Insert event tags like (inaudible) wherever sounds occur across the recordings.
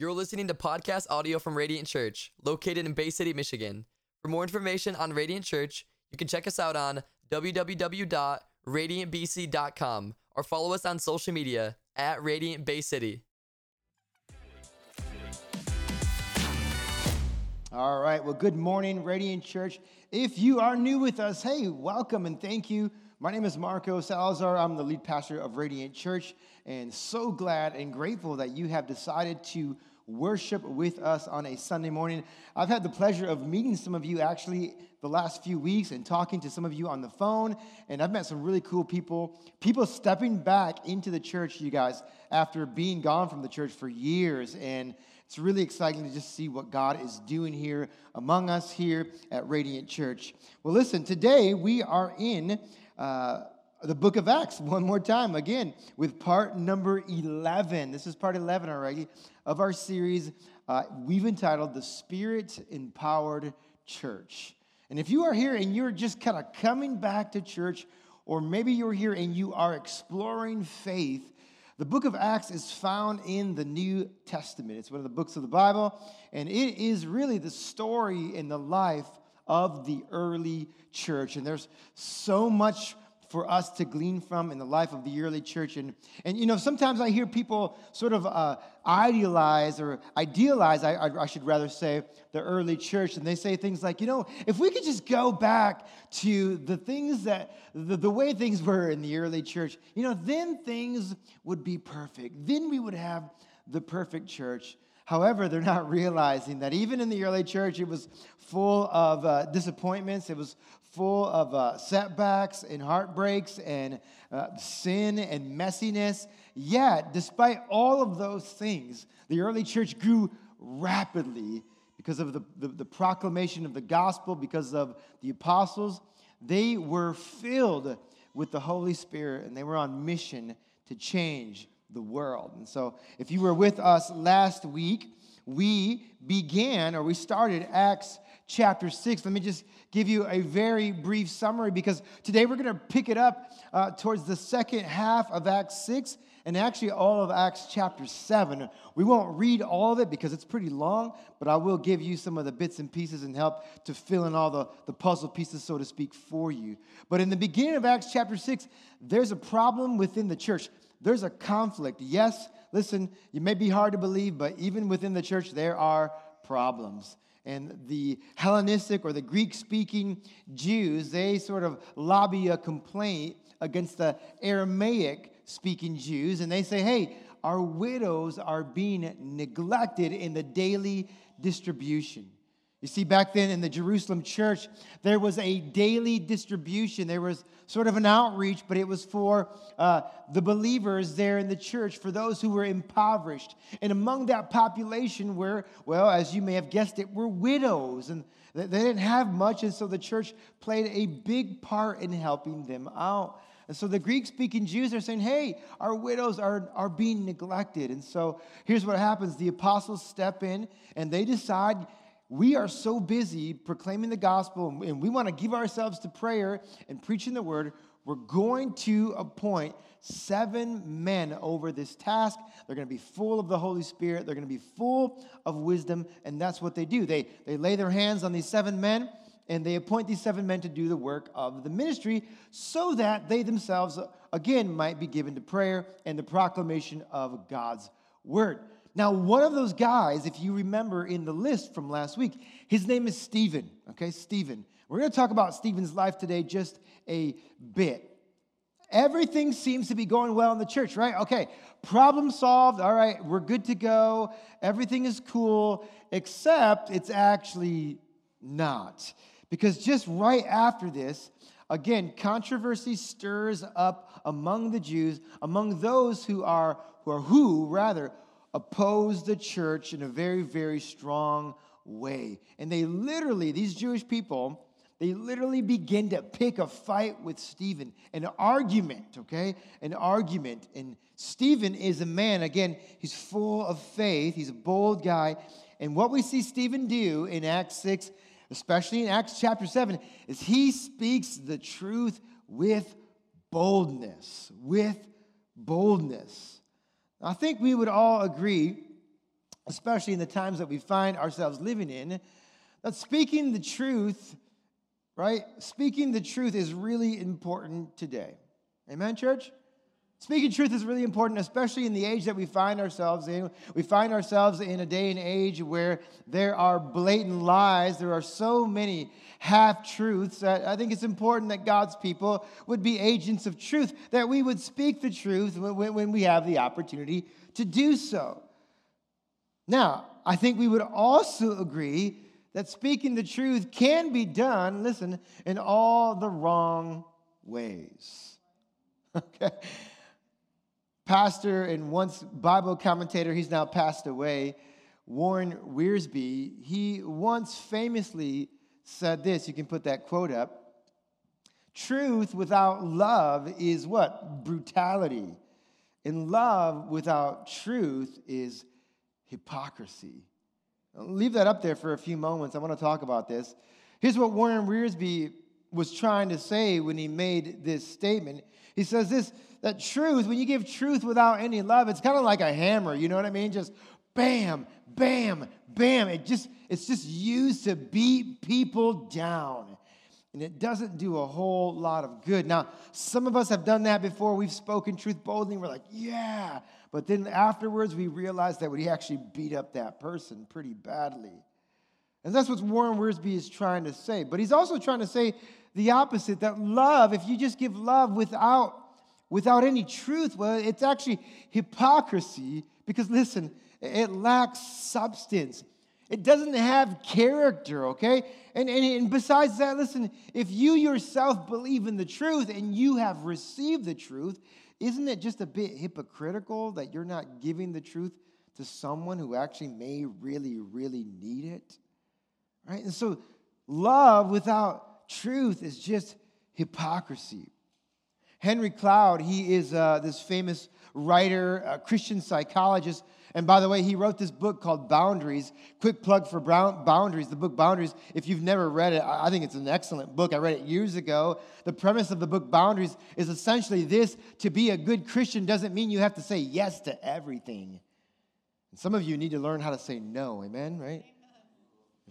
You're listening to podcast audio from Radiant Church, located in Bay City, Michigan. For more information on Radiant Church, you can check us out on www.radiantbc.com or follow us on social media at Radiant Bay City. All right. Well, good morning, Radiant Church. If you are new with us, hey, welcome and thank you. My name is Marco Salazar. I'm the lead pastor of Radiant Church, and so glad and grateful that you have decided to worship with us on a Sunday morning. I've had the pleasure of meeting some of you actually the last few weeks and talking to some of you on the phone, and I've met some really cool people. People stepping back into the church, you guys, after being gone from the church for years. And it's really exciting to just see what God is doing here among us here at Radiant Church. Well, listen, today we are in. Uh, the book of Acts one more time, again, with part number 11. This is part 11 already of our series uh, we've entitled The Spirit Empowered Church. And if you are here and you're just kind of coming back to church, or maybe you're here and you are exploring faith, the book of Acts is found in the New Testament. It's one of the books of the Bible, and it is really the story in the life of the early church. And there's so much for us to glean from in the life of the early church. And, and you know, sometimes I hear people sort of uh, idealize or idealize, I, I, should rather say, the early church. And they say things like, you know, if we could just go back to the things that, the, the way things were in the early church, you know, then things would be perfect. Then we would have the perfect church. However, they're not (laughs) realizing that even in the early church, it was full of uh, disappointments. It was full of uh, setbacks and heartbreaks and uh, sin and messiness. Yet, despite all of those things, the early church grew rapidly because of the, the, the proclamation of the gospel, because of the apostles. They were filled with the Holy Spirit and they were on mission to change the world. And so, if you were with us last week, we began or we started Acts chapter 6. Let me just give you a very brief summary because today we're going to pick it up uh, towards the second half of Acts 6 and actually all of Acts chapter 7. We won't read all of it because it's pretty long, but I will give you some of the bits and pieces and help to fill in all the, the puzzle pieces, so to speak, for you. But in the beginning of Acts chapter 6, there's a problem within the church. There's a conflict. Yes, listen, it may be hard to believe, but even within the church, there are problems and the Hellenistic or the Greek speaking Jews, they sort of lobby a complaint against the Aramaic speaking Jews, and they say, hey, our widows are being neglected in the daily distribution. You see, back then in the Jerusalem church, there was a daily distribution. There was sort of an outreach, but it was for uh, the believers there in the church, for those who were impoverished. And among that population were, well, as you may have guessed it, were widows. And they didn't have much, and so the church played a big part in helping them out. And so the Greek speaking Jews are saying, hey, our widows are, are being neglected. And so here's what happens the apostles step in and they decide we are so busy proclaiming the gospel and we want to give ourselves to prayer and preaching the word, we're going to appoint seven men over this task. They're going to be full of the Holy Spirit, they're going to be full of wisdom, and that's what they do. They, they lay their hands on these seven men and they appoint these seven men to do the work of the ministry so that they themselves, again, might be given to prayer and the proclamation of God's word. Now, one of those guys, if you remember in the list from last week, his name is Stephen. Okay, Stephen. We're going to talk about Stephen's life today just a bit. Everything seems to be going well in the church, right? Okay, problem solved. All right, we're good to go. Everything is cool, except it's actually not. Because just right after this, again, controversy stirs up among the Jews, among those who are, who are who, rather, oppose the church in a very, very strong way. And they literally, these Jewish people, they literally begin to pick a fight with Stephen, an argument, okay? An argument. And Stephen is a man, again, he's full of faith, he's a bold guy. And what we see Stephen do in Acts 6, especially in Acts chapter 7, is he speaks the truth with boldness, with boldness. I think we would all agree especially in the times that we find ourselves living in, that speaking the truth, right? Speaking the truth is really important today. Amen, church? Speaking truth is really important, especially in the age that we find ourselves in. We find ourselves in a day and age where there are blatant lies. There are so many half truths that I think it's important that God's people would be agents of truth, that we would speak the truth when, we have the opportunity to do so. Now, I think we would also agree that speaking the truth can be done, listen, in all the wrong ways. (laughs) Okay? Pastor and once Bible commentator, he's now passed away, Warren Wiersbe, he once famously said this. You can put that quote up. Truth without love is what? Brutality. And love without truth is hypocrisy. I'll leave that up there for a few moments. I want to talk about this. Here's what Warren Wiersbe was trying to say when he made this statement. He says this that truth, when you give truth without any love, it's kind of like a hammer, you know what I mean? Just bam, bam, bam. It just it's just used to beat people down. And it doesn't do a whole lot of good. Now, some of us have done that before. We've spoken truth boldly, we're like, yeah. But then afterwards, we realize that we actually beat up that person pretty badly. And that's what Warren Wiersbe is trying to say. But he's also trying to say the opposite that love, if you just give love without without any truth, well, it's actually hypocrisy because, listen, it lacks substance. It doesn't have character, okay? And, and, and besides that, listen, if you yourself believe in the truth and you have received the truth, isn't it just a bit hypocritical that you're not giving the truth to someone who actually may really, really need it? Right? And so, love without truth is just hypocrisy. Henry Cloud, he is uh, this famous writer, a Christian psychologist. And by the way, he wrote this book called Boundaries. Quick plug for Brown, Boundaries, the book Boundaries. If you've never read it, I think it's an excellent book. I read it years ago. The premise of the book Boundaries is essentially this to be a good Christian doesn't mean you have to say yes to everything. And some of you need to learn how to say no, amen, right?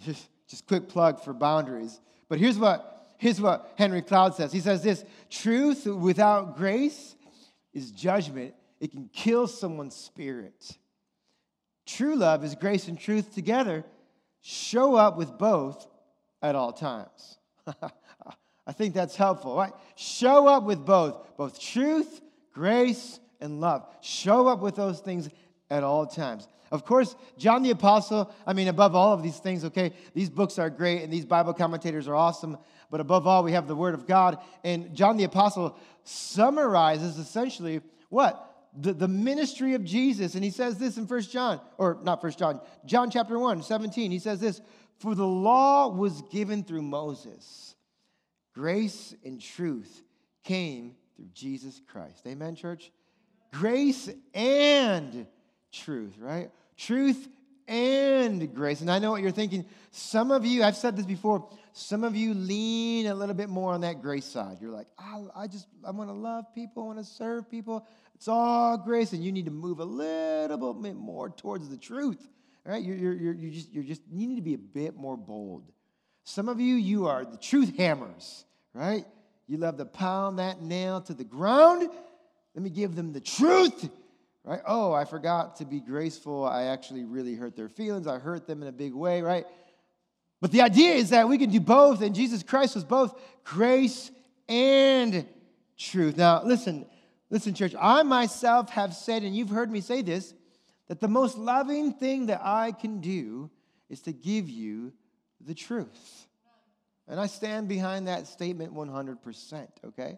Just, (laughs) just quick plug for Boundaries. But here's what Here's what Henry Cloud says He says this truth without grace is judgment, it can kill someone's spirit. True love is grace and truth together. Show up with both at all times. (laughs) I think that's helpful, right? Show up with both, both truth, grace, and love. Show up with those things at all times. Of course, John the Apostle, I mean, above all of these things, okay, these books are great and these Bible commentators are awesome, but above all, we have the Word of God. And John the Apostle summarizes essentially what? The, the ministry of Jesus. And he says this in First John, or not First John, John chapter 1, 17. He says this For the law was given through Moses, grace and truth came through Jesus Christ. Amen, church? Grace and truth, right? Truth and grace. And I know what you're thinking. Some of you, I've said this before, some of you lean a little bit more on that grace side. You're like, I, just, I want to love people, I want to serve people. It's all grace, and you need to move a little bit more towards the truth. Right? You're, you're, you're, you're just, you're just, you need to be a bit more bold. Some of you, you are the truth hammers, right? You love to pound that nail to the ground. Let me give them the truth right? Oh, I forgot to be graceful. I actually really hurt their feelings. I hurt them in a big way, right? But the idea is that we can do both, and Jesus Christ was both grace and truth. Now, listen, listen, church. I myself have said, and you've heard me say this, that the most loving thing that I can do is to give you the truth. And I stand behind that statement 100%, okay?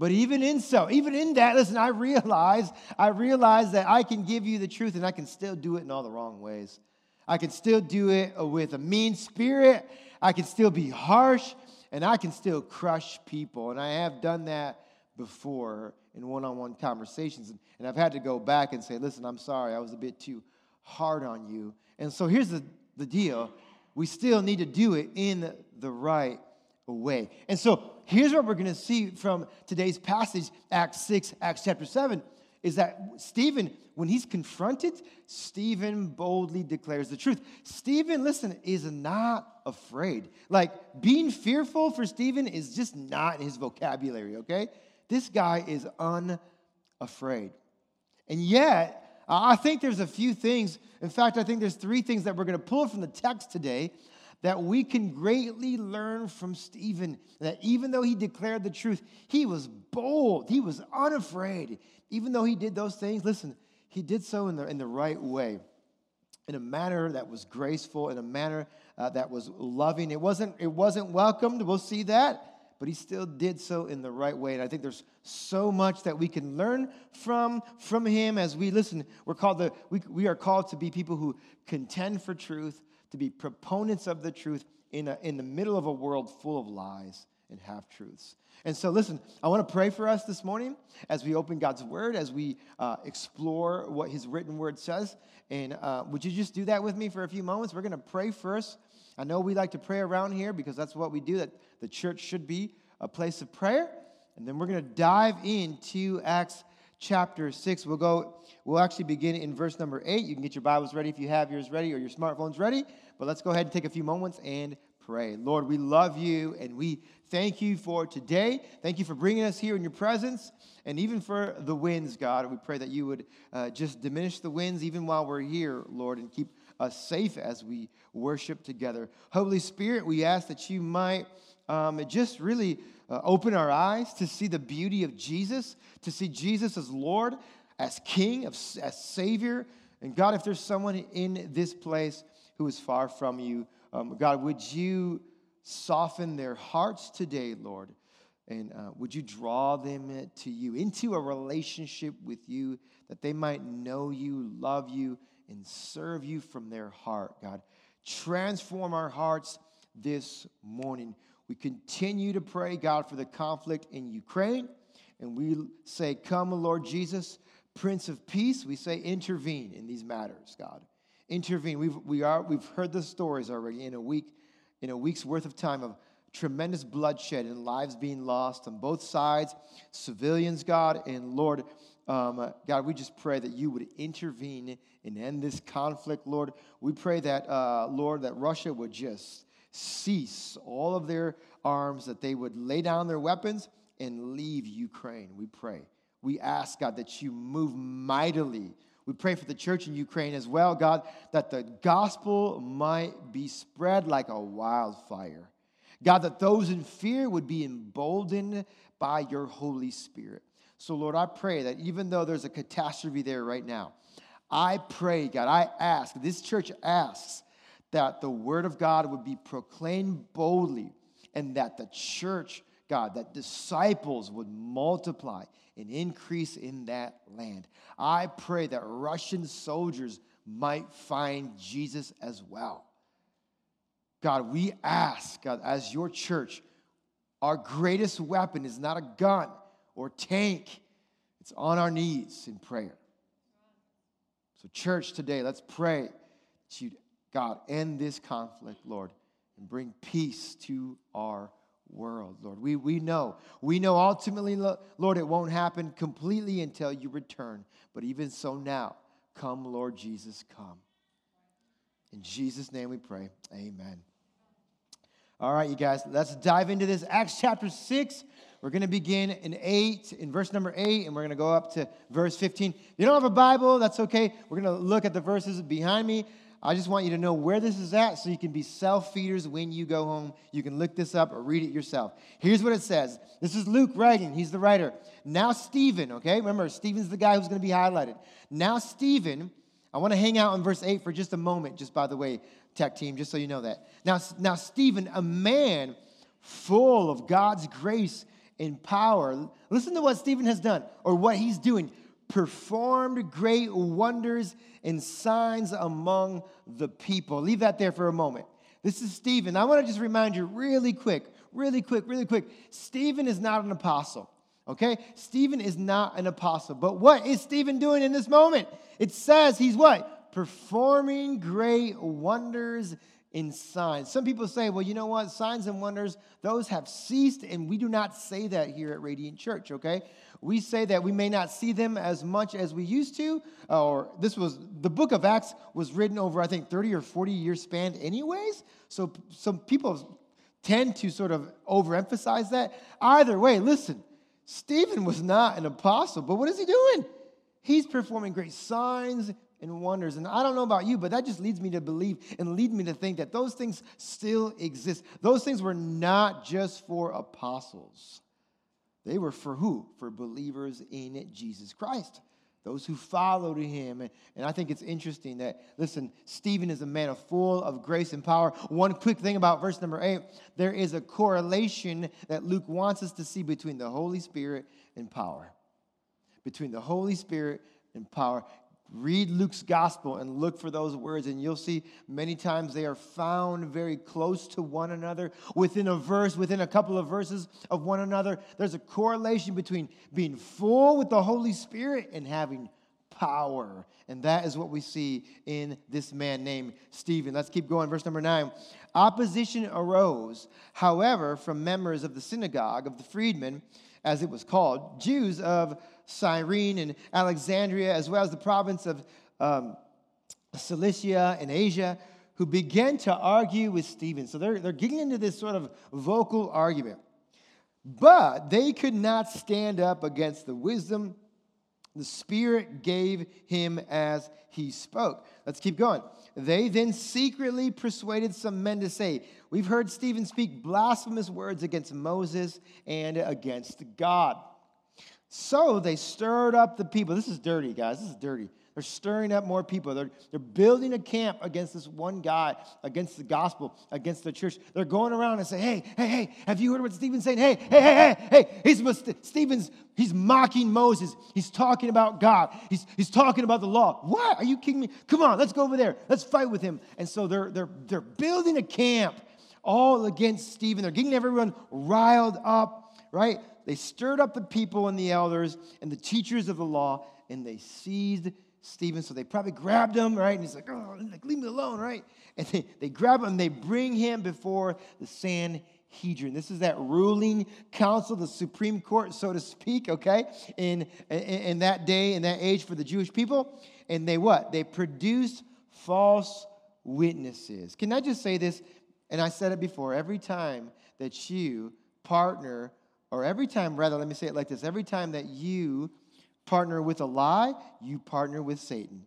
But even in so, even in that, listen, I realize, I realize that I can give you the truth and I can still do it in all the wrong ways. I can still do it with a mean spirit. I can still be harsh and I can still crush people. And I have done that before in one on one conversations. And I've had to go back and say, listen, I'm sorry, I was a bit too hard on you. And so here's the, the deal we still need to do it in the right way. And so here's what we're going to see from today's passage, Acts 6, Acts chapter 7, is that Stephen, when he's confronted, Stephen boldly declares the truth. Stephen, listen, is not afraid. Like being fearful for Stephen is just not in his vocabulary, okay? This guy is unafraid. And yet, I think there's a few things. In fact, I think there's three things that we're going to pull from the text today that we can greatly learn from Stephen. That even though he declared the truth, he was bold, he was unafraid. Even though he did those things, listen, he did so in the, in the right way, in a manner that was graceful, in a manner uh, that was loving. It wasn't, it wasn't welcomed, we'll see that, but he still did so in the right way. And I think there's so much that we can learn from, from him as we listen. We're called the, we, we are called to be people who contend for truth, to be proponents of the truth in, a, in the middle of a world full of lies and half truths. And so, listen, I want to pray for us this morning as we open God's word, as we uh, explore what his written word says. And uh, would you just do that with me for a few moments? We're going to pray first. I know we like to pray around here because that's what we do, that the church should be a place of prayer. And then we're going to dive into Acts chapter 6. We'll go, we'll actually begin in verse number 8. You can get your Bibles ready if you have yours ready or your smartphones ready. But let's go ahead and take a few moments and pray. Lord, we love you and we thank you for today. Thank you for bringing us here in your presence and even for the winds, God. We pray that you would uh, just diminish the winds even while we're here, Lord, and keep us safe as we worship together. Holy Spirit, we ask that you might um, just really uh, open our eyes to see the beauty of Jesus, to see Jesus as Lord, as King, as Savior. And God, if there's someone in this place who is far from you, um, God, would you soften their hearts today, Lord? And uh, would you draw them to you, into a relationship with you, that they might know you, love you, and serve you from their heart, God? Transform our hearts this morning. We continue to pray, God, for the conflict in Ukraine. And we say, Come, Lord Jesus, Prince of Peace. We say, intervene in these matters, God intervene. We've, we are, we've heard the stories already in a week, in a week's worth of time of tremendous bloodshed and lives being lost on both sides, civilians, God, and Lord, um, God, we just pray that you would intervene and end this conflict, Lord. We pray that, uh, Lord, that Russia would just cease all of their arms, that they would lay down their weapons and leave Ukraine. We pray. We ask, God, that you move mightily we pray for the church in Ukraine as well, God, that the gospel might be spread like a wildfire. God, that those in fear would be emboldened by your Holy Spirit. So, Lord, I pray that even though there's a catastrophe there right now, I pray, God, I ask, this church asks that the word of God would be proclaimed boldly and that the church, God, that disciples would multiply and increase in that land. I pray that Russian soldiers might find Jesus as well. God, we ask, God, as your church, our greatest weapon is not a gun or tank, it's on our knees in prayer. So, church, today, let's pray that you, God, end this conflict, Lord, and bring peace to our world, Lord. We, we know. We know ultimately, Lord, it won't happen completely until you return. But even so now, come, Lord Jesus, come. In Jesus' name we pray. Amen. All right, you guys, let's dive into this. Acts chapter 6. We're going to begin in 8, in verse number 8, and we're going to go up to verse 15. If you don't have a Bible, that's okay. We're going to look at the verses behind me. I just want you to know where this is at so you can be self feeders when you go home. You can look this up or read it yourself. Here's what it says this is Luke writing, he's the writer. Now, Stephen, okay? Remember, Stephen's the guy who's going to be highlighted. Now, Stephen, I want to hang out in verse 8 for just a moment, just by the way, tech team, just so you know that. Now, now Stephen, a man full of God's grace and power, listen to what Stephen has done or what he's doing performed great wonders and signs among the people. Leave that there for a moment. This is Stephen. I want to just remind you really quick, really quick, really quick. Stephen is not an apostle. Okay? Stephen is not an apostle. But what is Stephen doing in this moment? It says he's what? Performing great wonders in signs. Some people say, well, you know what? Signs and wonders, those have ceased, and we do not say that here at Radiant Church, okay? We say that we may not see them as much as we used to, or this was, the book of Acts was written over, I think, 30 or 40 years span, anyways. So some people tend to sort of overemphasize that. Either way, listen, Stephen was not an apostle, but what is he doing? He's performing great signs and wonders. And I don't know about you, but that just leads me to believe and lead me to think that those things still exist. Those things were not just for apostles. They were for who? For believers in Jesus Christ. Those who followed him. And I think it's interesting that, listen, Stephen is a man full of grace and power. One quick thing about verse number eight there is a correlation that Luke wants us to see between the Holy Spirit and power. Between the Holy Spirit and power. Read Luke's gospel and look for those words, and you'll see many times they are found very close to one another. Within a verse, within a couple of verses of one another, there's a correlation between being full with the Holy Spirit and having power. And that is what we see in this man named Stephen. Let's keep going. Verse number nine. Opposition arose, however, from members of the synagogue of the freedmen, as it was called, Jews of Cyrene and Alexandria, as well as the province of um, Cilicia and Asia, who began to argue with Stephen. So they're, they're getting into this sort of vocal argument. But they could not stand up against the wisdom the Spirit gave him as he spoke. Let's keep going. They then secretly persuaded some men to say, We've heard Stephen speak blasphemous words against Moses and against God. So they stirred up the people. This is dirty, guys. This is dirty. They're stirring up more people. They're, they're building a camp against this one guy, against the gospel, against the church. They're going around and say, hey, hey, hey, have you heard what Stephen's saying? Hey, hey, hey, hey, hey. He's, Stephen's, he's mocking Moses. He's talking about God. He's, he's talking about the law. What? Are you kidding me? Come on, let's go over there. Let's fight with him. And so they're, they're, they're building a camp all against Stephen. They're getting everyone riled up, right? They stirred up the people and the elders and the teachers of the law, and they seized Stephen. So they probably grabbed him, right? And he's like, oh, like, leave me alone, right? And they, they grab him they bring him before the Sanhedrin. This is that ruling council, the Supreme Court, so to speak, okay, in, in, in that day, in that age for the Jewish people. And they what? They produced false witnesses. Can I just say this? And I said it before every time that you partner or every time, rather, let me say it like this every time that you partner with a lie, you partner with Satan.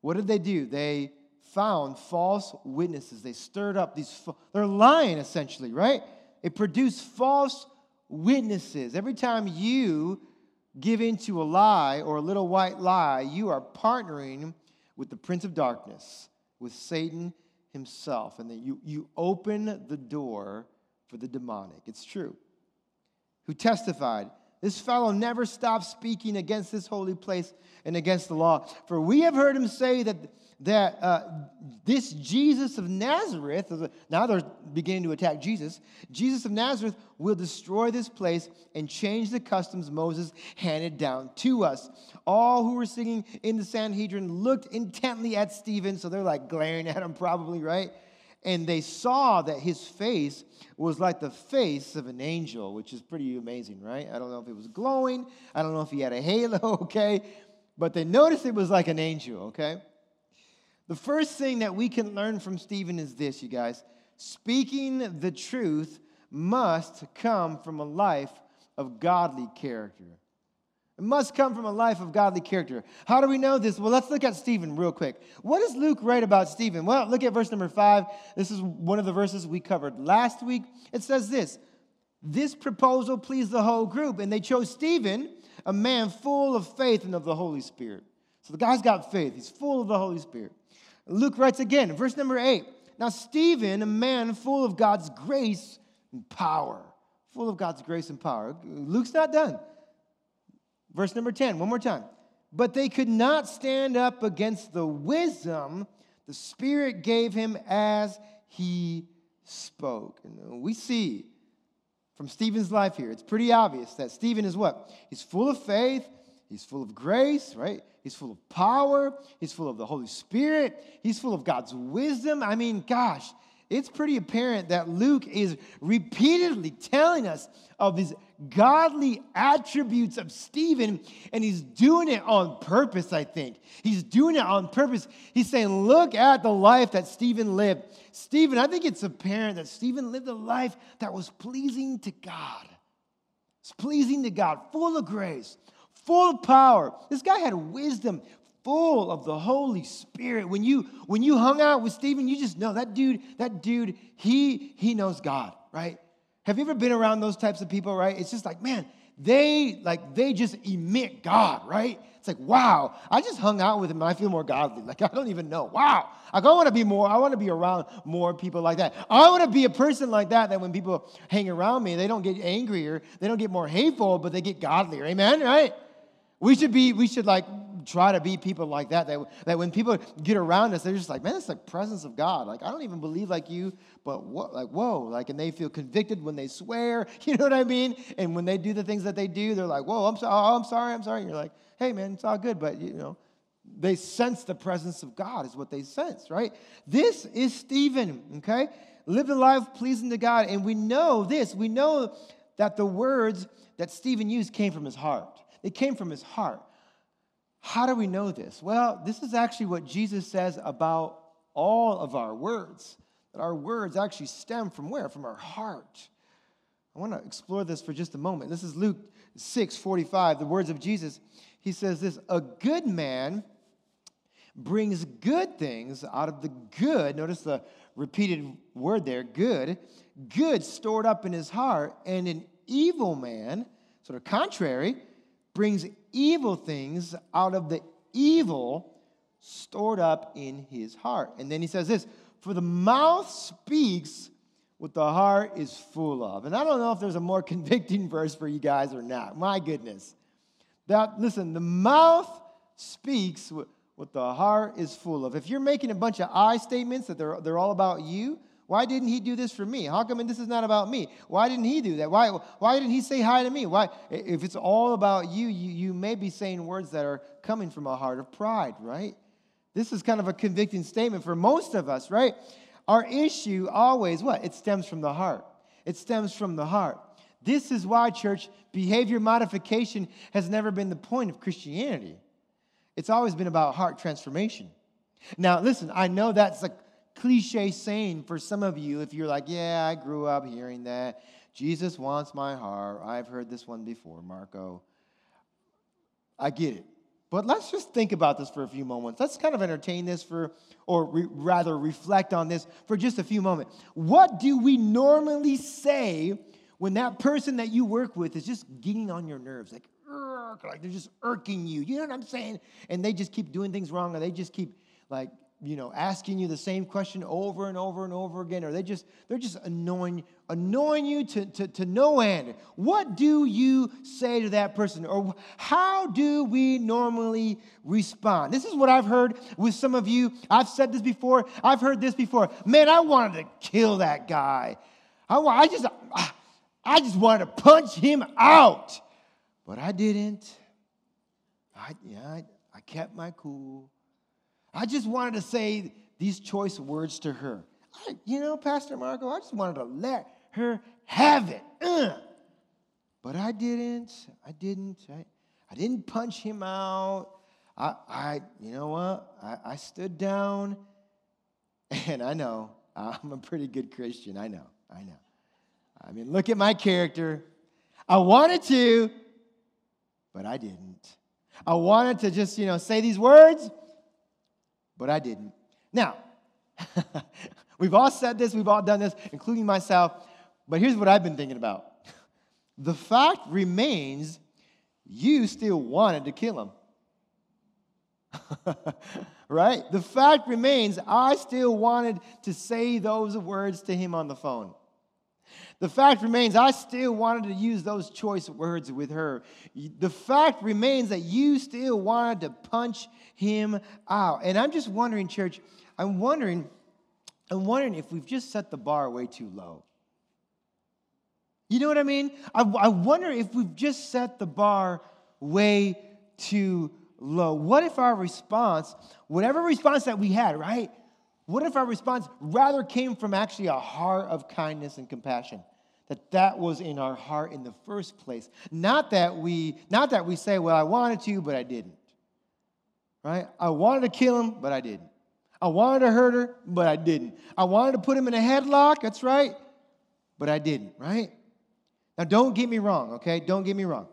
What did they do? They found false witnesses. They stirred up these, they're lying essentially, right? It produced false witnesses. Every time you give into a lie or a little white lie, you are partnering with the prince of darkness, with Satan himself. And then you, you open the door for the demonic. It's true. Who testified, This fellow never stopped speaking against this holy place and against the law. For we have heard him say that, that uh, this Jesus of Nazareth, now they're beginning to attack Jesus, Jesus of Nazareth will destroy this place and change the customs Moses handed down to us. All who were sitting in the Sanhedrin looked intently at Stephen, so they're like glaring at him, probably, right? And they saw that his face was like the face of an angel, which is pretty amazing, right? I don't know if it was glowing, I don't know if he had a halo, (laughs) okay? But they noticed it was like an angel, okay? The first thing that we can learn from Stephen is this, you guys. Speaking the truth must come from a life of godly character. It must come from a life of godly character. How do we know this? Well, let's look at Stephen real quick. What does Luke write about Stephen? Well, look at verse number five. This is one of the verses we covered last week. It says this This proposal pleased the whole group, and they chose Stephen, a man full of faith and of the Holy Spirit. So the guy's got faith, he's full of the Holy Spirit. Luke writes again, verse number eight. Now, Stephen, a man full of God's grace and power, full of God's grace and power. Luke's not done. Verse number 10, one more time. But they could not stand up against the wisdom the Spirit gave him as he spoke. And uh, we see from Stephen's life here, it's pretty obvious that Stephen is what? He's full of faith, He's full of grace, right? He's full of power. He's full of the Holy Spirit. He's full of God's wisdom. I mean, gosh, it's pretty apparent that Luke is repeatedly telling us of his godly attributes of Stephen, and he's doing it on purpose, I think. He's doing it on purpose. He's saying, Look at the life that Stephen lived. Stephen, I think it's apparent that Stephen lived a life that was pleasing to God. It's pleasing to God, full of grace, full of power. This guy had wisdom, full of the Holy Spirit. When you when you hung out with Stephen, you just know that dude, that dude, he he knows God, right? Have you ever been around those types of people, right? It's just like, man, they like they just emit God, right? It's like, wow, I just hung out with him I feel more godly. Like (laughs) I don't even know. Wow. Like I want to be more, I want to be around more people like that. I want to be a person like that that when people hang around me, they don't get angrier, they don't get more hateful, but they get godlier. Amen, right? We should be, we should like try to be people like that, that. That when people get around us, they're just like, man, it's the presence of God. Like, I don't even believe like you, but what, like, whoa. Like, and they feel convicted when they swear. (laughs) You know what I mean? And when they do the things that they do, they're like, whoa, I'm, so, oh, I'm sorry, I'm sorry. And you're like, hey, man, it's all good. But, you know, they sense the presence of God, is what they sense, right? This is Stephen, okay? Live a life pleasing to God. And we know this. We know that the words that Stephen used came from his heart. They came from his heart. How do we know this? Well, this is actually what Jesus says about all of our words. That our words actually stem from where? From our heart. I want to explore this for just a moment. This is Luke 6 45, the words of Jesus. He says this A good man brings good things out of the good. Notice the repeated word there good. Good stored up in his heart, and an evil man, sort of contrary, brings evil things out of the evil stored up in his heart. And then he says this For the mouth speaks what the heart is full of. And I don't know if there's a more (laughs) convicting verse for you guys or not. My goodness. That, listen, the mouth speaks what the heart is full of. If you're making a bunch of I statements that they're, they're all about you, why didn't he do this for me? How come this is not about me? Why didn't he do that? Why, why didn't he say hi to me? Why, if it's all about you, you, you may be saying words that are coming from a heart of pride, right? This is kind of a convicting statement for most of us, right? Our issue always, what? It stems from the heart. It stems from the heart. This is why, church, behavior modification has never been the point of Christianity. It's always been about heart transformation. Now, listen, I know that's like cliche saying for some of you if you're like, yeah, I grew up hearing that. Jesus wants my heart. I've heard this one before, Marco. I get it. But let's just think about this for a few moments. Let's kind of entertain this for, or re- rather reflect on this for just a few moments. What do we normally say when that person that you work with is just getting on your nerves? Like, like they're just irking you. You know what I'm saying? And they just keep doing things wrong, or they just keep like you know, asking you the same question over and over and over again, or they just they're just annoying, annoying you to, to, to no end. What do you say to that person? Or how do we normally respond? This is what I've heard with some of you. I've said this before, I've heard this before. Man, I wanted to kill that guy. I, I just I just wanted to punch him out. But I didn't. I yeah, I, I kept my cool. I just wanted to say these choice words to her. I, you know, Pastor Marco, I just wanted to let her have it. Uh. But I didn't. I didn't. I, I didn't punch him out. I, I you know what? I, I stood down, (laughs) and I know I'm a pretty good Christian. I know. I know. I mean, look at my character. I wanted to, but I didn't. I wanted to just, you know, say these words, but I didn't. Now, (laughs) we've all said this, we've all done this, including myself, but here's what I've been thinking about. (laughs) The fact remains you still wanted to kill him. (laughs) right? The fact remains I still wanted to say those words to him on the phone. The fact remains, I still wanted to use those choice words with her. The fact remains that you still wanted to punch him out. And I'm just wondering, church, I'm wondering, I'm wondering if we've just set the bar way too low. You know what I mean? I, I wonder if we've just set the bar way too low? What if our response, whatever response that we had, right? What if our response rather came from actually a heart of kindness and compassion? That that was in our heart in the first place. Not that we not that we say, well, I wanted to, but I didn't. Right? I wanted to kill him, but I didn't. I wanted to hurt her, but I didn't. I wanted to put him in a headlock, that's right, but I didn't, right? Now, don't get me wrong, okay? Don't get me wrong.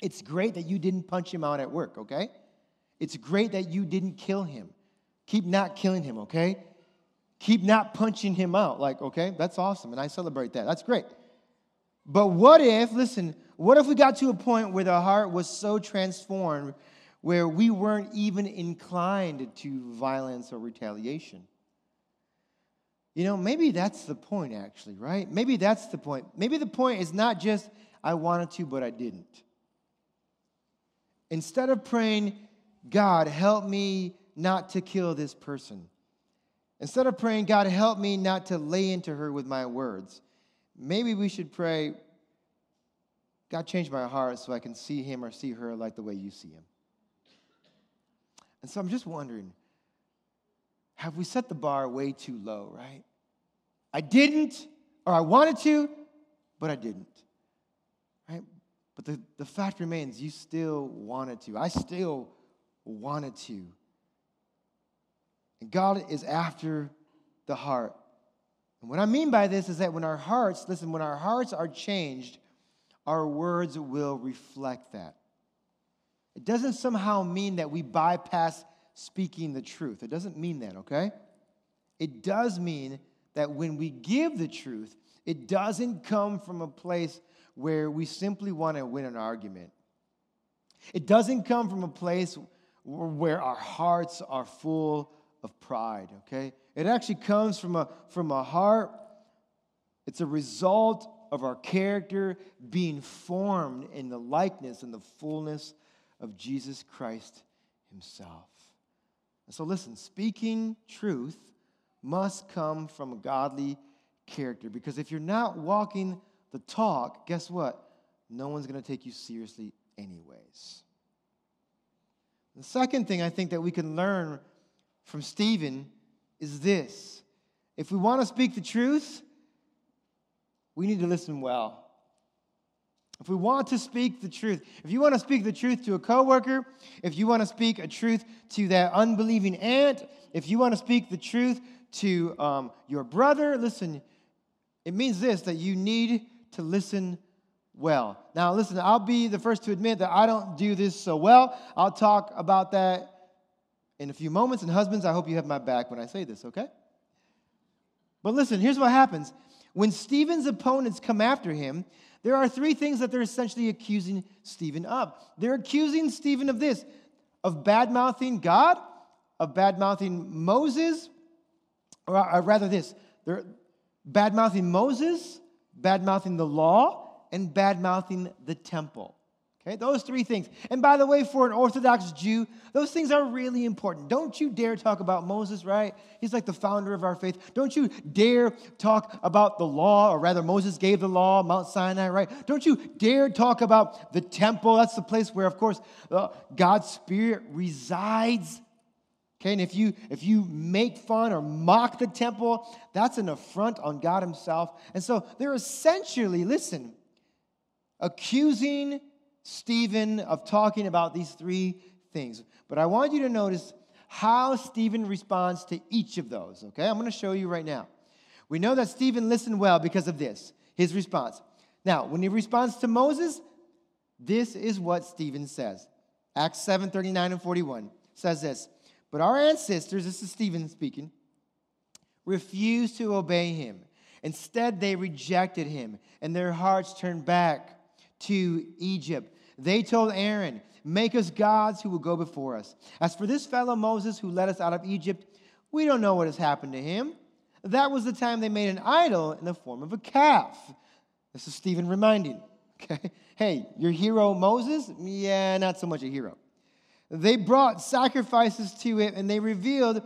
It's great that you didn't punch him out at work, okay? It's great that you didn't kill him. Keep not killing him, okay? Keep not punching him out. Like, okay, that's awesome, and I celebrate that. That's great. But what if, listen, what if we got to a point where the heart was so transformed where we weren't even inclined to violence or retaliation. You know, maybe that's the point, actually, right? Maybe that's the point. Maybe the point is not just, I wanted to, but I didn't. Instead of praying, God, help me not to kill this person, instead of praying, God, help me not to lay into her with my words, maybe we should pray, God, change my heart so I can see him or see her like the way you see him. And so I'm just wondering have we set the bar way too low, right? I didn't, or I wanted to, but I didn't, right? But the, the fact remains, you still wanted to. I still wanted to. And God is after the heart. And what I mean by this is that when our hearts, listen, when our hearts are changed, our words will reflect that. It doesn't somehow mean that we bypass speaking the truth. It doesn't mean that, okay? It does mean that when we give the truth, it doesn't come from a place where we simply want to win an argument. It doesn't come from a place where our hearts are full of pride, okay? It actually comes from a, from a heart, it's a result of our character being formed in the likeness and the fullness of Jesus Christ Himself. And so, listen, speaking truth must come from a godly character because if you're not walking the talk, guess what? No one's going to take you seriously, anyways. The second thing I think that we can learn from Stephen is this if we want to speak the truth, we need to listen well. If we want to speak the truth, if you want to speak the truth to a coworker, if you want to speak a truth to that unbelieving aunt, if you want to speak the truth to um, your brother, listen, it means this that you need to listen well. Now, listen, I'll be the first to admit that I don't do this so well. I'll talk about that in a few moments. And, husbands, I hope you have my back when I say this, okay? But listen, here's what happens. When Stephen's opponents come after him, there are three things that they're essentially accusing Stephen of. They're accusing Stephen of this of bad mouthing God, of bad mouthing Moses, or, or rather, this they're bad mouthing Moses, bad mouthing the law, and bad mouthing the temple. Okay, those three things. And by the way, for an Orthodox Jew, those things are really important. Don't you dare talk about Moses, right? He's like the founder of our faith. Don't you dare talk about the law, or rather, Moses gave the law, Mount Sinai, right? Don't you dare talk about the temple. That's the place where, of course, uh, God's Spirit resides. Okay, and if you if you make fun or mock the temple, that's an affront on God Himself. And so they're essentially, listen, accusing Stephen of talking about these three things. But I want you to notice how Stephen responds to each of those, okay? I'm going to show you right now. We know that Stephen listened well because of this, his response. Now, when he responds to Moses, this is what Stephen says. Acts 7 39 and 41 says this But our ancestors, this is Stephen speaking, refused to obey him. Instead, they rejected him, and their hearts turned back to Egypt. They told Aaron, Make us gods who will go before us. As for this fellow Moses who led us out of Egypt, we don't know what has happened to him. That was the time they made an idol in the form of a calf. This is Stephen reminding. (laughs) Okay? Hey, your hero Moses? Yeah, not so much a hero. They brought sacrifices to it and they revealed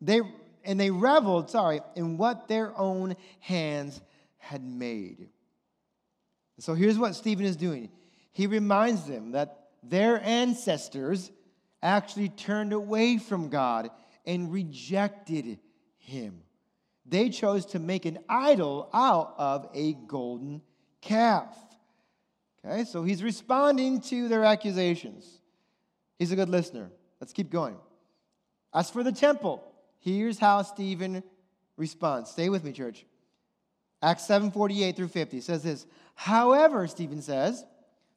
they and they reveled, sorry, in what their own hands had made. So here's what Stephen is doing he reminds them that their ancestors actually turned away from God and rejected him. They chose to make an idol out of a golden calf. Okay, so he's responding to their accusations. He's a good listener. Let's keep going. As for the temple, here's how Stephen responds. Stay with me, church. Acts 7 48 through 50 says this. However, Stephen says,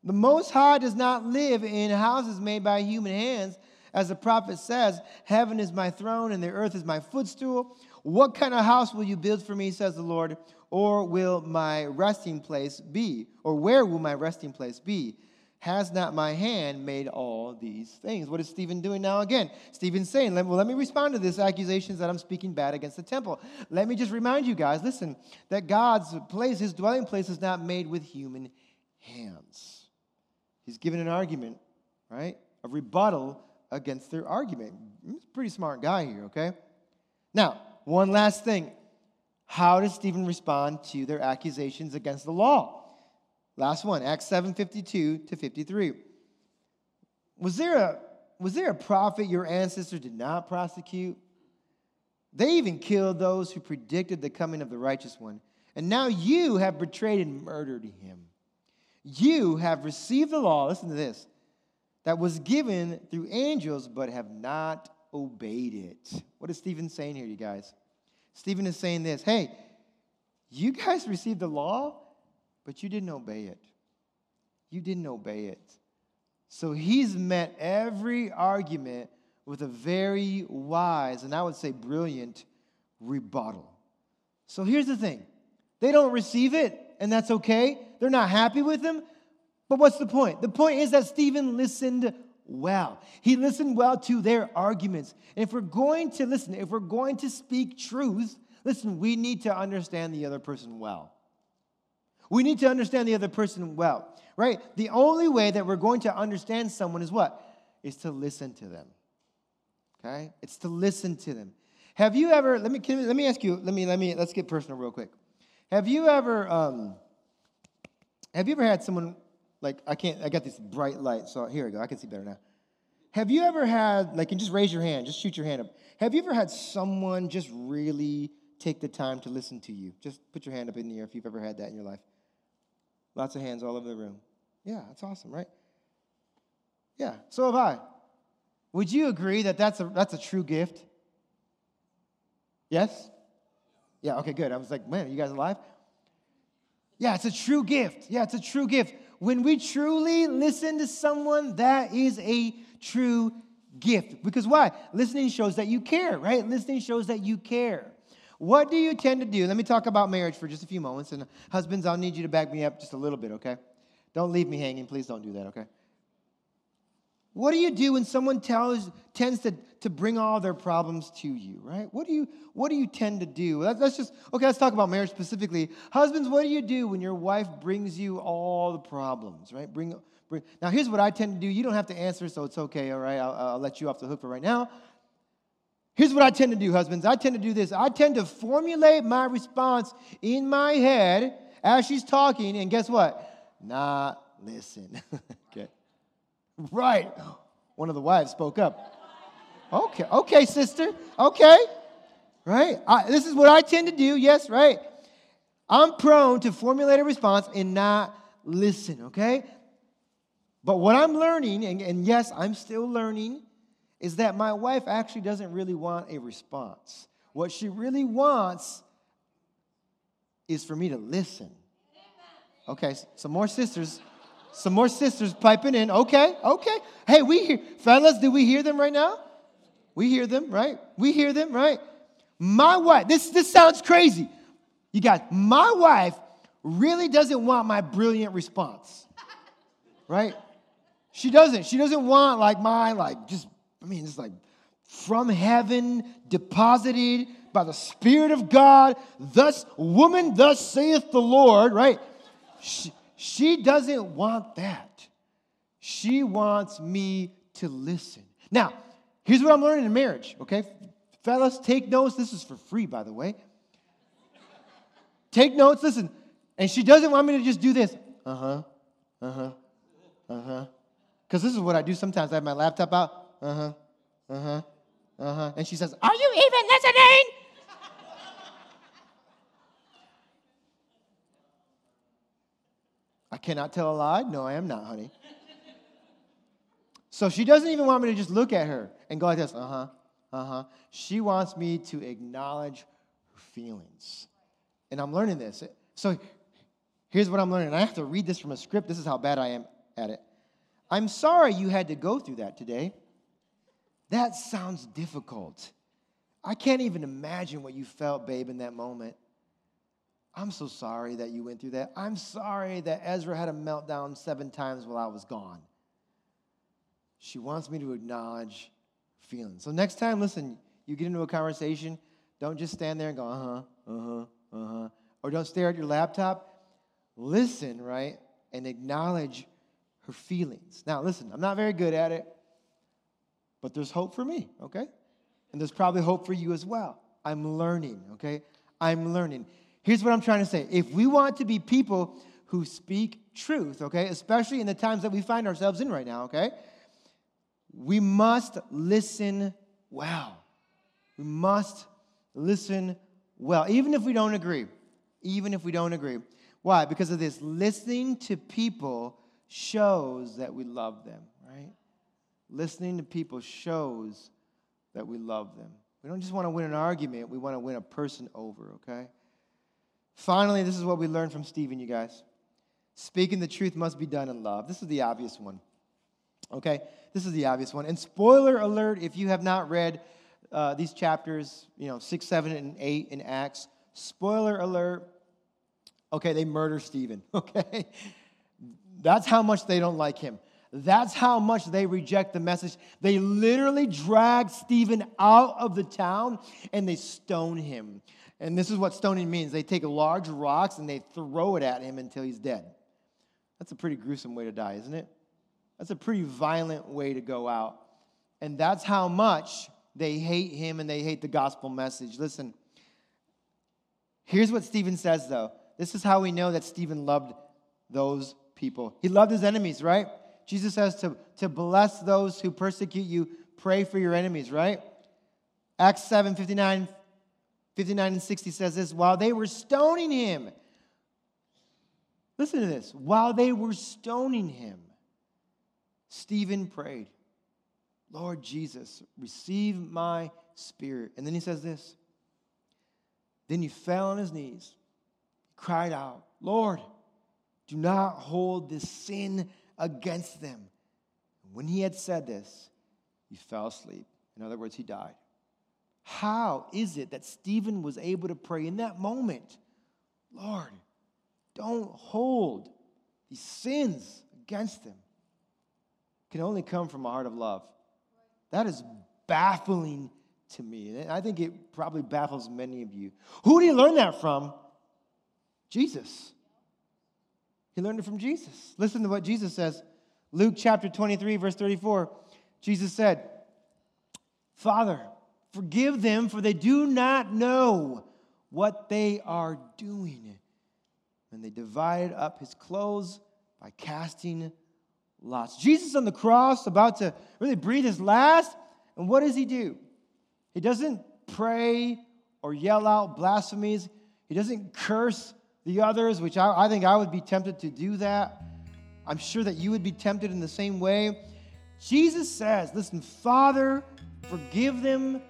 the Most High does not live in houses made by human hands. As the prophet says, Heaven is my throne and the earth is my footstool. What kind of house will you build for me, says the Lord? Or will my resting place be? Or where will my resting place be? Has not my hand made all these things? What is Stephen doing now again? Stephen's saying, well, let me respond to this accusations that I'm speaking bad against the temple. Let me just remind you guys, listen, that God's place, his dwelling place, is not made with human hands. He's given an argument, right? A rebuttal against their argument. He's a pretty smart guy here, okay? Now, one last thing. How does Stephen respond to their accusations against the law? Last one, Acts 7 52 to 53. Was there a, was there a prophet your ancestors did not prosecute? They even killed those who predicted the coming of the righteous one. And now you have betrayed and murdered him. You have received the law, listen to this, that was given through angels, but have not obeyed it. What is Stephen saying here, you guys? Stephen is saying this hey, you guys received the law, but you didn't obey it. You didn't obey it. So he's met every argument with a very wise, and I would say brilliant, rebuttal. So here's the thing they don't receive it, and that's okay. They're not happy with him. But what's the point? The point is that Stephen listened well. He listened well to their arguments. And if we're going to listen, if we're going to speak truth, listen, we need to understand the other person well. We need to understand the other person well, right? The only way that we're going to understand someone is what? Is to listen to them. Okay? It's to listen to them. Have you ever, let me, let me ask you, let me, let me, let's get personal real quick. Have you ever, um, have you ever had someone like I can't I got this bright light, so here we go. I can see better now. Have you ever had like and just raise your hand, just shoot your hand up. Have you ever had someone just really take the time to listen to you? Just put your hand up in the air if you've ever had that in your life. Lots of hands all over the room. Yeah, that's awesome, right? Yeah, so have I. Would you agree that that's a, that's a true gift? Yes? Yeah, okay, good. I was like, man, are you guys alive? Yeah, it's a true gift. Yeah, it's a true gift. When we truly listen to someone, that is a true gift. Because why? Listening shows that you care, right? Listening shows that you care. What do you tend to do? Let me talk about marriage for just a few moments. And husbands, I'll need you to back me up just a little bit, okay? Don't leave me hanging. Please don't do that, okay? What do you do when someone tells, tends to, to bring all their problems to you, right? What do you, what do you tend to do? Let's just, okay, let's talk about marriage specifically. Husbands, what do you do when your wife brings you all the problems, right? Bring, bring, now, here's what I tend to do. You don't have to answer, so it's okay, all right? I'll, I'll let you off the hook for right now. Here's what I tend to do, husbands. I tend to do this. I tend to formulate my response in my head as she's talking, and guess what? Not listen. (laughs) okay. Right. One of the wives spoke up. Okay, okay, sister. Okay. Right? I, this is what I tend to do. Yes, right? I'm prone to formulate a response and not listen, okay? But what I'm learning, and, and yes, I'm still learning, is that my wife actually doesn't really want a response. What she really wants is for me to listen. Okay, some more sisters some more sisters piping in. Okay, okay. Hey, we hear, fellas, do we hear them right now? We hear them, right? We hear them, right? My wife, this, this sounds crazy. You guys, my wife really doesn't want my brilliant response, right? She doesn't. She doesn't want like my, like, just, I mean, it's like from heaven, deposited by the Spirit of God. Thus, woman, thus saith the Lord, right? She, she doesn't want that. She wants me to listen. Now, here's what I'm learning in marriage, okay? Fellas, take notes. This is for free, by the way. Take notes, listen. And she doesn't want me to just do this. Uh huh, uh huh, uh huh. Because this is what I do sometimes. I have my laptop out. Uh huh. Uh huh. Uh huh. And she says, Are you even listening? I cannot tell a lie. No, I am not, honey. So she doesn't even want me to just look at her and go like this, uh huh, uh huh. She wants me to acknowledge her feelings. And I'm learning this. So here's what I'm learning. I have to read this from a script. This is how bad I am at it. I'm sorry you had to go through that today. That sounds difficult. I can't even imagine what you felt, babe, in that moment. I'm so sorry that you went through that. I'm sorry that Ezra had a meltdown seven times while I was gone. She wants me to acknowledge feelings. So next time, listen, you get into a conversation, don't just stand there and go, uh huh, uh huh, uh huh. Or don't stare at your laptop. Listen, right? And acknowledge her feelings. Now, listen, I'm not very good at it, but there's hope for me, okay? And there's probably hope for you as well. I'm learning, okay? I'm learning. Here's what I'm trying to say. If we want to be people who speak truth, okay, especially in the times that we find ourselves in right now, okay, we must listen well. We must listen well, even if we don't agree. Even if we don't agree. Why? Because of this. Listening to people shows that we love them, right? Listening to people shows that we love them. We don't just want to win an argument, we want to win a person over, okay? Finally, this is what we learned from Stephen, you guys. Speaking the truth must be done in love. This is the obvious one. Okay? This is the obvious one. And spoiler alert if you have not read uh, these chapters, you know, 6, 7, and 8 in Acts, spoiler alert. Okay, they murder Stephen. (laughs) Okay? That's how much they don't like him. That's how much they reject the message. They literally drag Stephen out of the town and they stone him. And this is what stoning means they take large rocks and they throw it at him until he's dead. That's a pretty gruesome way to die, isn't it? That's a pretty violent way to go out. And that's how much they hate him and they hate the gospel message. Listen, here's what Stephen says, though. This is how we know that Stephen loved those people. He loved his enemies, right? Jesus says to, to bless those who persecute you, pray for your enemies, right? Acts 7 59 59 and 60 says this while they were stoning him, listen to this, while they were stoning him, Stephen prayed, Lord Jesus, receive my spirit. And then he says this. Then he fell on his knees, cried out, Lord, do not hold this sin against them. When he had said this, he fell asleep. In other words, he died. How is it that Stephen was able to pray in that moment? Lord, don't hold these sins against them. Can only come from a heart of love. That is baffling to me. And I think it probably baffles many of you. Who did he learn that from? Jesus. He learned it from Jesus. Listen to what Jesus says. Luke chapter 23, verse 34. Jesus said, Father, Forgive them, for they do not know what they are doing. And they divided up his clothes by casting lots. Jesus on the cross, about to really breathe his last, and what does he do? He doesn't pray or yell out blasphemies, he doesn't curse the others, which I, I think I would be tempted to do that. I'm sure that you would be tempted in the same way. Jesus says, Listen, Father, forgive them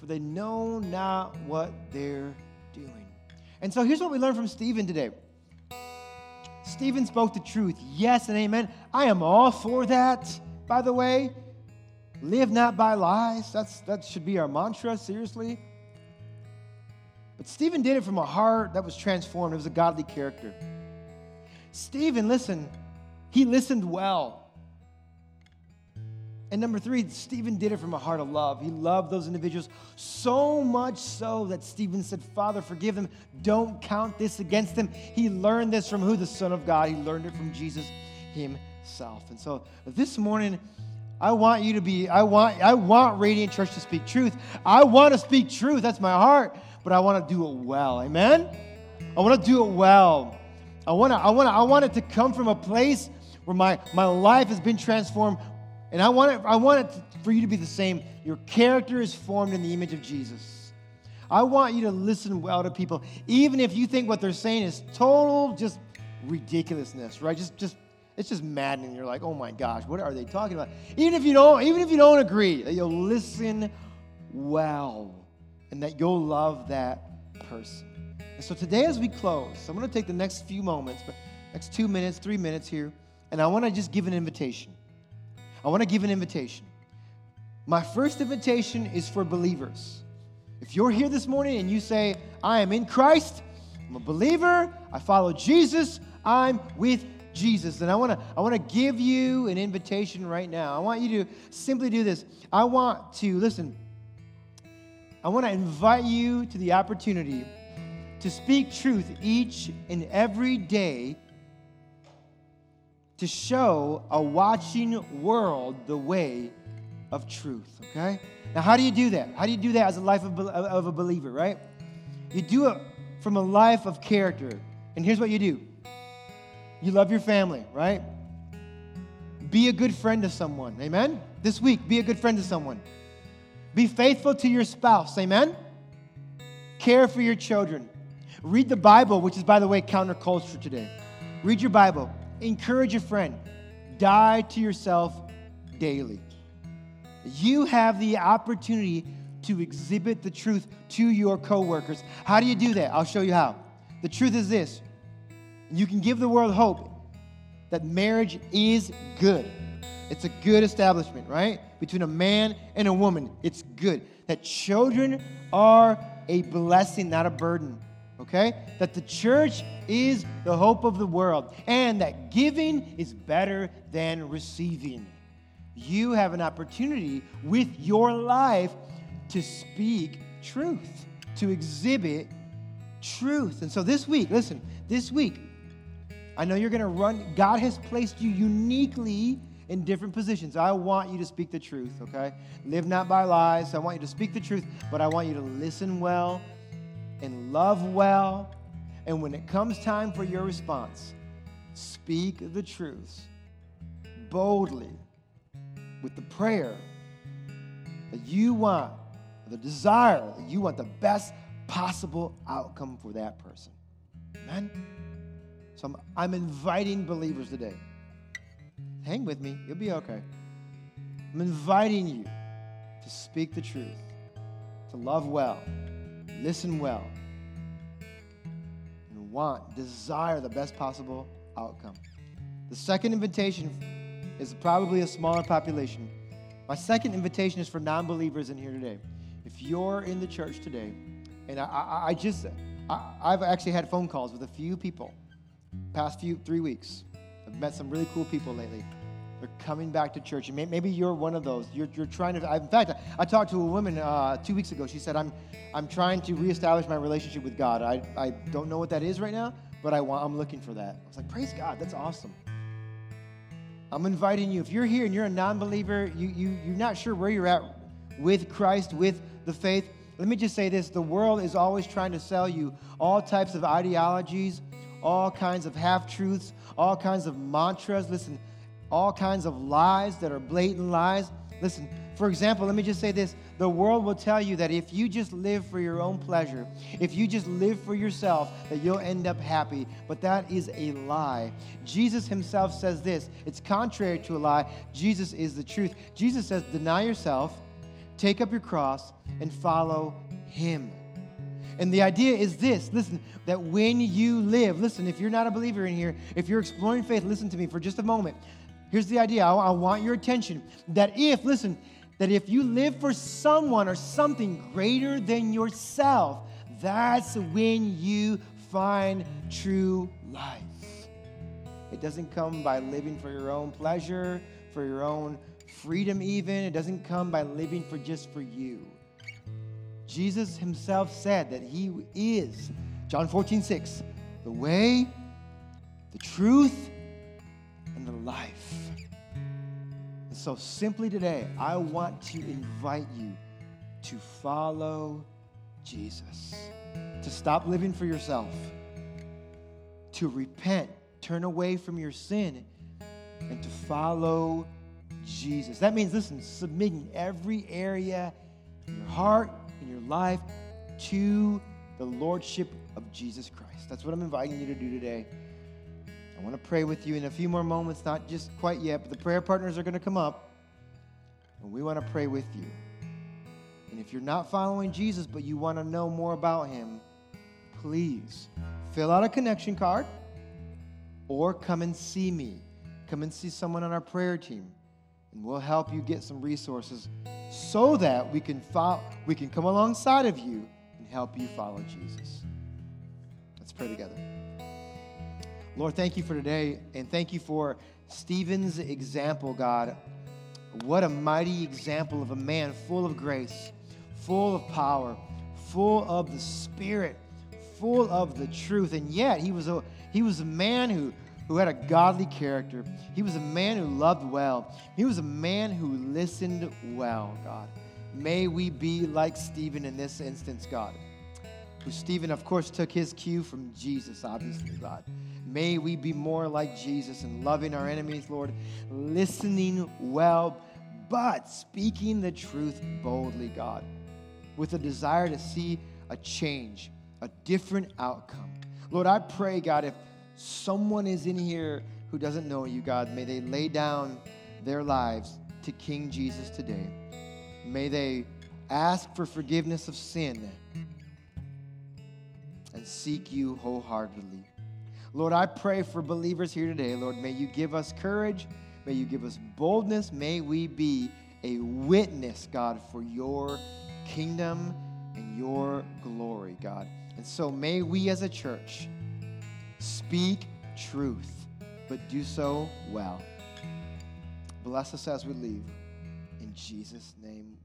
for they know not what they're doing. And so here's what we learn from Stephen today. Stephen spoke the truth. Yes and amen. I am all for that, by the way. Live not by lies. That's, that should be our mantra, seriously. But Stephen did it from a heart that was transformed. It was a godly character. Stephen, listen, he listened well. And number three, Stephen did it from a heart of love. He loved those individuals so much so that Stephen said, Father, forgive them. Don't count this against them. He learned this from who? The Son of God. He learned it from Jesus himself. And so this morning, I want you to be, I want, I want Radiant Church to speak truth. I want to speak truth. That's my heart. But I want to do it well. Amen? I want to do it well. I want to, I want to, I want it to come from a place where my, my life has been transformed. And I want, it, I want it for you to be the same. Your character is formed in the image of Jesus. I want you to listen well to people, even if you think what they're saying is total just ridiculousness, right? Just, just it's just maddening. You're like, oh my gosh, what are they talking about? Even if you don't, even if you don't agree, that you'll listen well and that you'll love that person. And so today, as we close, I'm to take the next few moments, but next two minutes, three minutes here, and I want to just give an invitation. I want to give an invitation. My first invitation is for believers. If you're here this morning and you say, I am in Christ, I'm a believer, I follow Jesus, I'm with Jesus. And I want to I want to give you an invitation right now. I want you to simply do this. I want to listen. I want to invite you to the opportunity to speak truth each and every day to show a watching world the way of truth, okay? Now, how do you do that? How do you do that as a life of, of a believer, right? You do it from a life of character. And here's what you do you love your family, right? Be a good friend to someone, amen? This week, be a good friend to someone. Be faithful to your spouse, amen? Care for your children. Read the Bible, which is, by the way, counterculture today. Read your Bible. Encourage a friend. Die to yourself daily. You have the opportunity to exhibit the truth to your coworkers. How do you do that? I'll show you how. The truth is this you can give the world hope that marriage is good. It's a good establishment, right? Between a man and a woman, it's good. That children are a blessing, not a burden okay? That the church is the hope of the world and that giving is better than receiving. You have an opportunity with your life to speak truth, to exhibit truth. And so this week, listen, this week, I know you're going to run, God has placed you uniquely in different positions. I want you to speak the truth, okay? Live not by lies. I want you to speak the truth, but I want you to listen well and love well. And when it comes time for your response, speak the truths boldly with the prayer that you want, the desire that you want the best possible outcome for that person. Amen? So I'm, I'm inviting believers today. Hang with me, you'll be okay. I'm inviting you to speak the truth, to love well, listen well, and want, desire the best possible outcome. The second invitation is probably a smaller population. My second invitation is for non believers in here today. If you're in the church today, and I, I, I just, I, I've actually had phone calls with a few people past few three weeks. I've met some really cool people lately. They're coming back to church. And maybe you're one of those. You're, you're trying to, in fact, I talked to a woman uh, two weeks ago. She said, I'm, I'm trying to reestablish my relationship with God. I, I don't know what that is right now, but I want, I'm looking for that. I was like, praise God, that's awesome. I'm inviting you. If you're here and you're a non believer, you, you, you're not sure where you're at with Christ, with the faith, let me just say this the world is always trying to sell you all types of ideologies, all kinds of half truths, all kinds of mantras. Listen, all kinds of lies that are blatant lies. Listen, for example, let me just say this the world will tell you that if you just live for your own pleasure, if you just live for yourself, that you'll end up happy. But that is a lie. Jesus himself says this it's contrary to a lie. Jesus is the truth. Jesus says, Deny yourself, take up your cross, and follow him. And the idea is this listen, that when you live, listen, if you're not a believer in here, if you're exploring faith, listen to me for just a moment. Here's the idea I, I want your attention that if, listen, that if you live for someone or something greater than yourself, that's when you find true life. It doesn't come by living for your own pleasure, for your own freedom, even. It doesn't come by living for just for you. Jesus himself said that he is, John 14, 6, the way, the truth, and the life. So, simply today, I want to invite you to follow Jesus, to stop living for yourself, to repent, turn away from your sin, and to follow Jesus. That means, listen, submitting every area in your heart, in your life, to the Lordship of Jesus Christ. That's what I'm inviting you to do today. I want to pray with you in a few more moments, not just quite yet, but the prayer partners are going to come up, and we want to pray with you. And if you're not following Jesus, but you want to know more about him, please fill out a connection card or come and see me. Come and see someone on our prayer team, and we'll help you get some resources so that we can, fo- we can come alongside of you and help you follow Jesus. Let's pray together. Lord, thank you for today, and thank you for Stephen's example, God. What a mighty example of a man full of grace, full of power, full of the Spirit, full of the truth. And yet, he was a, he was a man who, who had a godly character. He was a man who loved well. He was a man who listened well, God. May we be like Stephen in this instance, God. Who Stephen, of course, took his cue from Jesus, obviously, God. May we be more like Jesus and loving our enemies, Lord, listening well, but speaking the truth boldly, God, with a desire to see a change, a different outcome. Lord, I pray, God, if someone is in here who doesn't know you, God, may they lay down their lives to King Jesus today. May they ask for forgiveness of sin and seek you wholeheartedly. Lord, I pray for believers here today. Lord, may you give us courage. May you give us boldness. May we be a witness, God, for your kingdom and your glory, God. And so may we as a church speak truth, but do so well. Bless us as we leave. In Jesus' name.